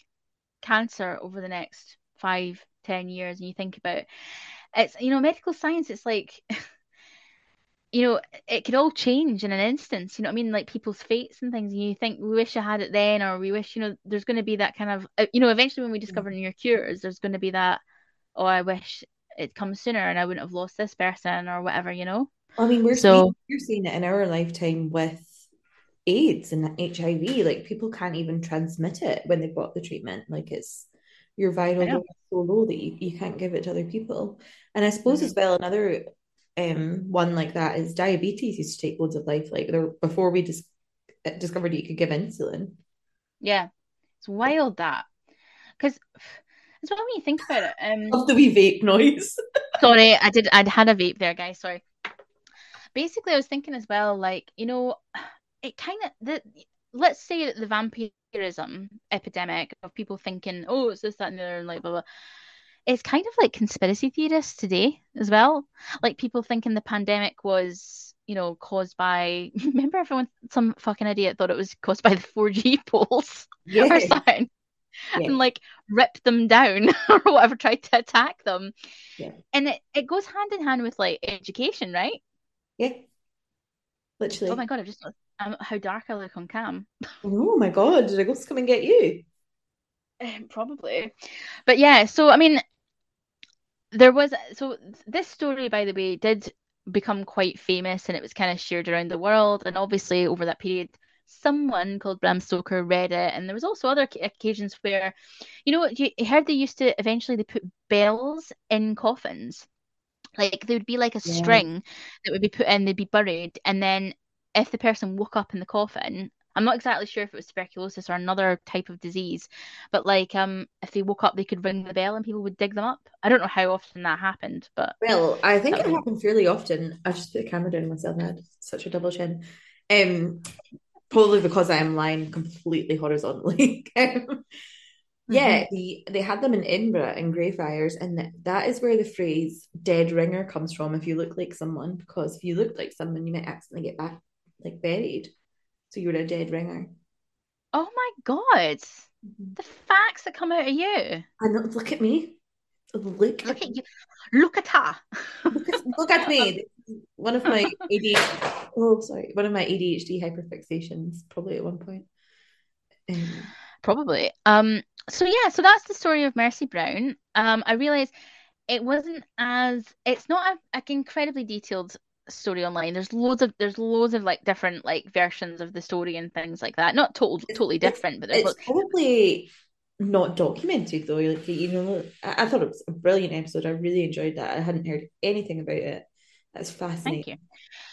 cancer over the next five ten years, and you think about it's you know medical science it's like you know it could all change in an instance you know what i mean? Like people's fates and things and you think we wish i had it then or we wish you know there's going to be that kind of uh, you know eventually when we discover new cures there's going to be that oh i wish it comes sooner and i wouldn't have lost this person or whatever you know? I mean we're so seeing, you're seeing it in our lifetime with aids and hiv like people can't even transmit it when they've got the treatment like it's your viral load is so low that you, you can't give it to other people. And I suppose mm-hmm. as well, another um one like that is diabetes used to take loads of life. Like there before we just dis- discovered you could give insulin. Yeah, it's wild that because as well when you think about it. Um, of the wee vape noise. sorry, I did. I'd had a vape there, guys. Sorry. Basically, I was thinking as well, like you know, it kind of the let's say that the vampirism epidemic of people thinking, oh, it's this, that, and the other, and like blah blah. It's kind of like conspiracy theorists today as well. Like people thinking the pandemic was, you know, caused by. Remember, everyone, some fucking idiot thought it was caused by the 4G poles yeah. or something. Yeah. and like rip them down or whatever, tried to attack them. Yeah. And it, it goes hand in hand with like education, right? Yeah. Literally. Oh my god, I've just um, how dark I look on cam. Oh my god, did a ghost come and get you? Um, probably, but yeah. So I mean, there was so this story, by the way, did become quite famous, and it was kind of shared around the world. And obviously, over that period, someone called Bram Stoker read it, and there was also other occasions where, you know, you heard they used to eventually they put bells in coffins. Like there would be like a yeah. string that would be put in, they'd be buried, and then if the person woke up in the coffin, I'm not exactly sure if it was tuberculosis or another type of disease, but like um if they woke up they could ring the bell and people would dig them up. I don't know how often that happened, but well, I think it happened fairly often. I just put the camera down myself and I had such a double chin. Um probably because I am lying completely horizontally. um, yeah, mm-hmm. the, they had them in Edinburgh in Greyfriars, and that is where the phrase "dead ringer" comes from. If you look like someone, because if you look like someone, you might accidentally get back like buried. So you were a dead ringer. Oh my god! Mm-hmm. The facts that come out of you. And. Look at me. Look, look at, you. Look at her. look, at, look at me. One of my ADHD. Oh, sorry. One of my ADHD hyperfixations, probably at one point. Um, probably. Um. So yeah. So that's the story of Mercy Brown. Um. I realized it wasn't as. It's not a, a incredibly detailed story online. There's loads of there's loads of like different like versions of the story and things like that. Not total totally different, but there's it's probably not documented though. Like you know, I, I, thought it was a brilliant episode. I really enjoyed that. I hadn't heard anything about it. That's fascinating. Thank you.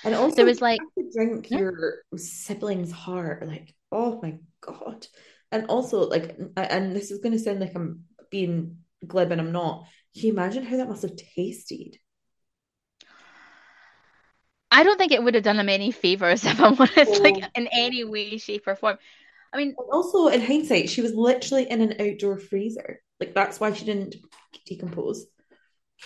And also, there was like drink yeah. your sibling's heart. Like, oh my god. And also, like, and this is going to sound like I'm being glib, and I'm not. Can you imagine how that must have tasted? I don't think it would have done him any favors if I'm honest, oh. like in any way, shape, or form. I mean, also in hindsight, she was literally in an outdoor freezer. Like that's why she didn't decompose.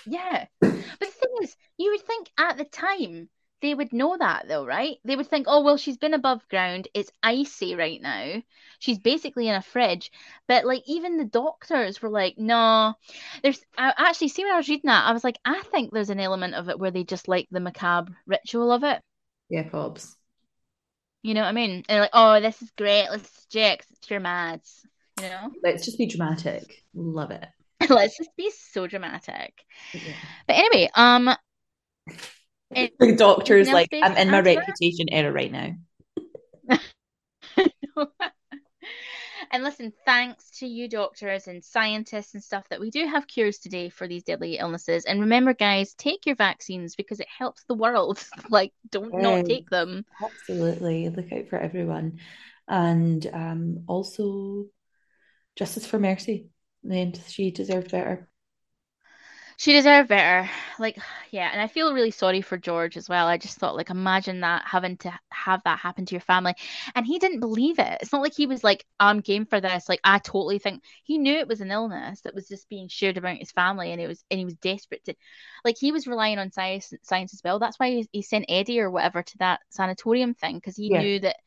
Yeah, but the thing is, you would think at the time they would know that though, right? They would think, oh well, she's been above ground. It's icy right now. She's basically in a fridge. But like even the doctors were like, no. There's I actually see when I was reading that, I was like, I think there's an element of it where they just like the macabre ritual of it. Yeah, Pops. You know what I mean? And they're like, oh, this is great. Let's check. It's your mads. You know? Let's just be dramatic. Love it. Let's just be so dramatic. Yeah. But anyway, um the doctor's like, I'm in my reputation era right now. and listen, thanks to you doctors and scientists and stuff that we do have cures today for these deadly illnesses. And remember, guys, take your vaccines because it helps the world. like, don't not take them. Absolutely. Look out for everyone. And um, also, justice for Mercy. And she deserved better she deserved better. Like, yeah, and I feel really sorry for George as well. I just thought, like, imagine that having to have that happen to your family, and he didn't believe it. It's not like he was like, "I'm game for this." Like, I totally think he knew it was an illness that was just being shared about his family, and it was, and he was desperate to, like, he was relying on science, science as well. That's why he, he sent Eddie or whatever to that sanatorium thing because he yeah. knew that,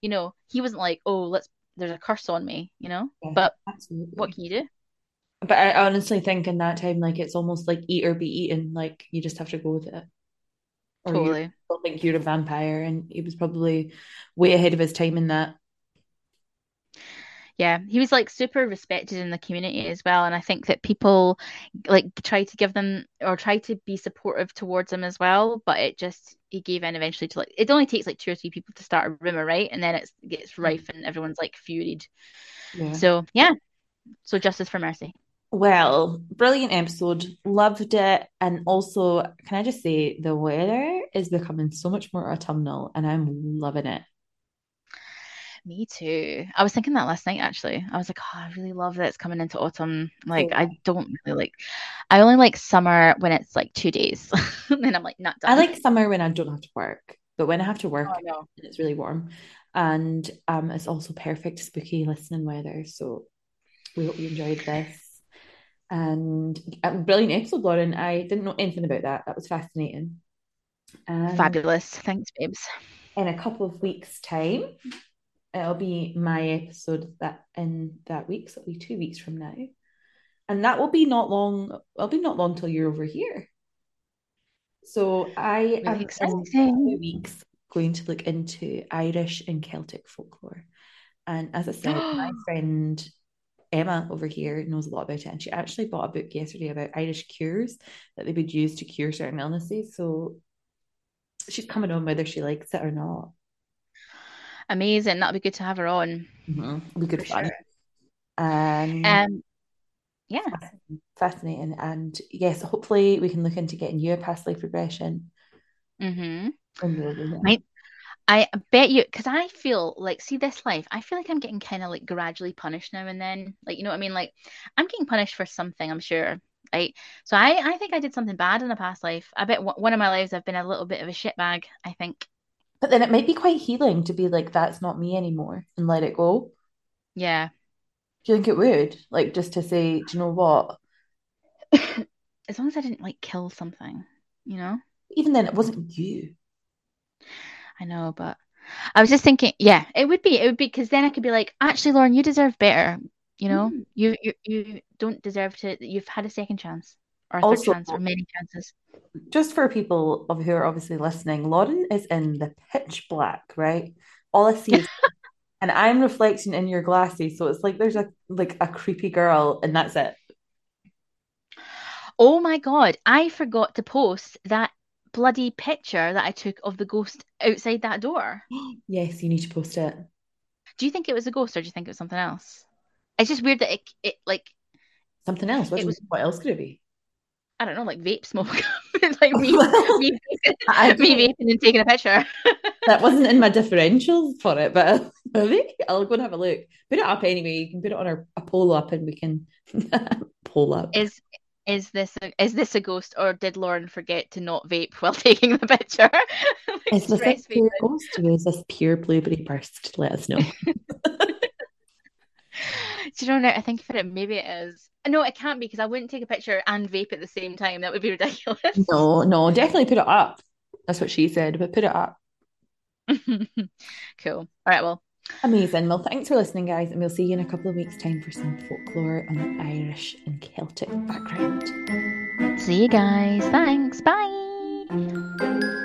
you know, he wasn't like, "Oh, let's." There's a curse on me, you know. Yeah, but absolutely. what can you do? But I honestly think in that time, like it's almost like eat or be eaten. Like you just have to go with it. Or totally. You don't think you're a vampire, and he was probably way ahead of his time in that. Yeah, he was like super respected in the community as well, and I think that people like try to give them or try to be supportive towards him as well. But it just he gave in eventually to like it only takes like two or three people to start a rumor, right? And then it gets mm. rife and everyone's like furied. Yeah. So yeah, so justice for mercy. Well, brilliant episode. Loved it. And also, can I just say, the weather is becoming so much more autumnal and I'm loving it. Me too. I was thinking that last night actually. I was like, oh, I really love that it's coming into autumn. Like, I don't really like, I only like summer when it's like two days. and I'm like, not done. I like summer when I don't have to work, but when I have to work, oh, it's really warm. And um, it's also perfect spooky listening weather. So we hope you enjoyed this and a brilliant episode, Lauren. I didn't know anything about that. That was fascinating. Um, Fabulous. Thanks, babes. In a couple of weeks' time, it'll be my episode that in that week, so it'll be two weeks from now. And that will be not long, it'll be not long till you're over here. So I really am two weeks going to look into Irish and Celtic folklore. And as I said, my friend Emma over here knows a lot about it, and she actually bought a book yesterday about Irish cures that they would use to cure certain illnesses. So she's coming on whether she likes it or not. Amazing. That'll be good to have her on. Mm-hmm. Be good fun. sure. Um, Um, yeah. fascinating. And yes, hopefully we can look into getting you a past life regression. Mm-hmm. when you're doing it. Right. I bet you, because I feel like, see, this life, I feel like I'm getting kind of like gradually punished now and then. Like, you know what I mean? Like, I'm getting punished for something, I'm sure. Right. So I, I think I did something bad in a past life. I bet one of my lives I've been a little bit of a shitbag, I think. But then it might be quite healing to be like, that's not me anymore and let it go. Yeah. Do you think it would? Like, just to say, do you know what? As long as I didn't like kill something, you know? Even then, it wasn't you. I know, but I was just thinking, yeah, it would be, it would be because then I could be like, actually, Lauren, you deserve better. You know, Mm. you you you don't deserve to. You've had a second chance or a third chance or many chances. Just for people of who are obviously listening, Lauren is in the pitch black, right? All I see is, and I'm reflecting in your glasses, so it's like there's a like a creepy girl, and that's it. Oh my God, I forgot to post that bloody picture that I took of the ghost outside that door. Yes, you need to post it. Do you think it was a ghost or do you think it was something else? It's just weird that it, it like Something else. What, It was- what else could it be? I don't know, like vape smoke. like me, me, I me vaping and taking a picture. That wasn't in my differentials for it, but maybe I'll go and have a look. Put it up anyway. You can put it on our a poll up, and we can poll up. Is is this a, is this a ghost or did Lauren forget to not vape while taking the picture? Is this a pure ghost or is this pure blueberry burst? Let us know. Do you know now? I think for it, maybe it is. No, it can't be because I wouldn't take a picture and vape at the same time. That would be ridiculous. no, no, definitely put it up. That's what she said, but put it up. cool. All right. Well, Amazing. Well, thanks for listening, guys, and we'll see you in a couple of weeks' time for some folklore on the Irish and Celtic background. see you guys. Thanks. Bye.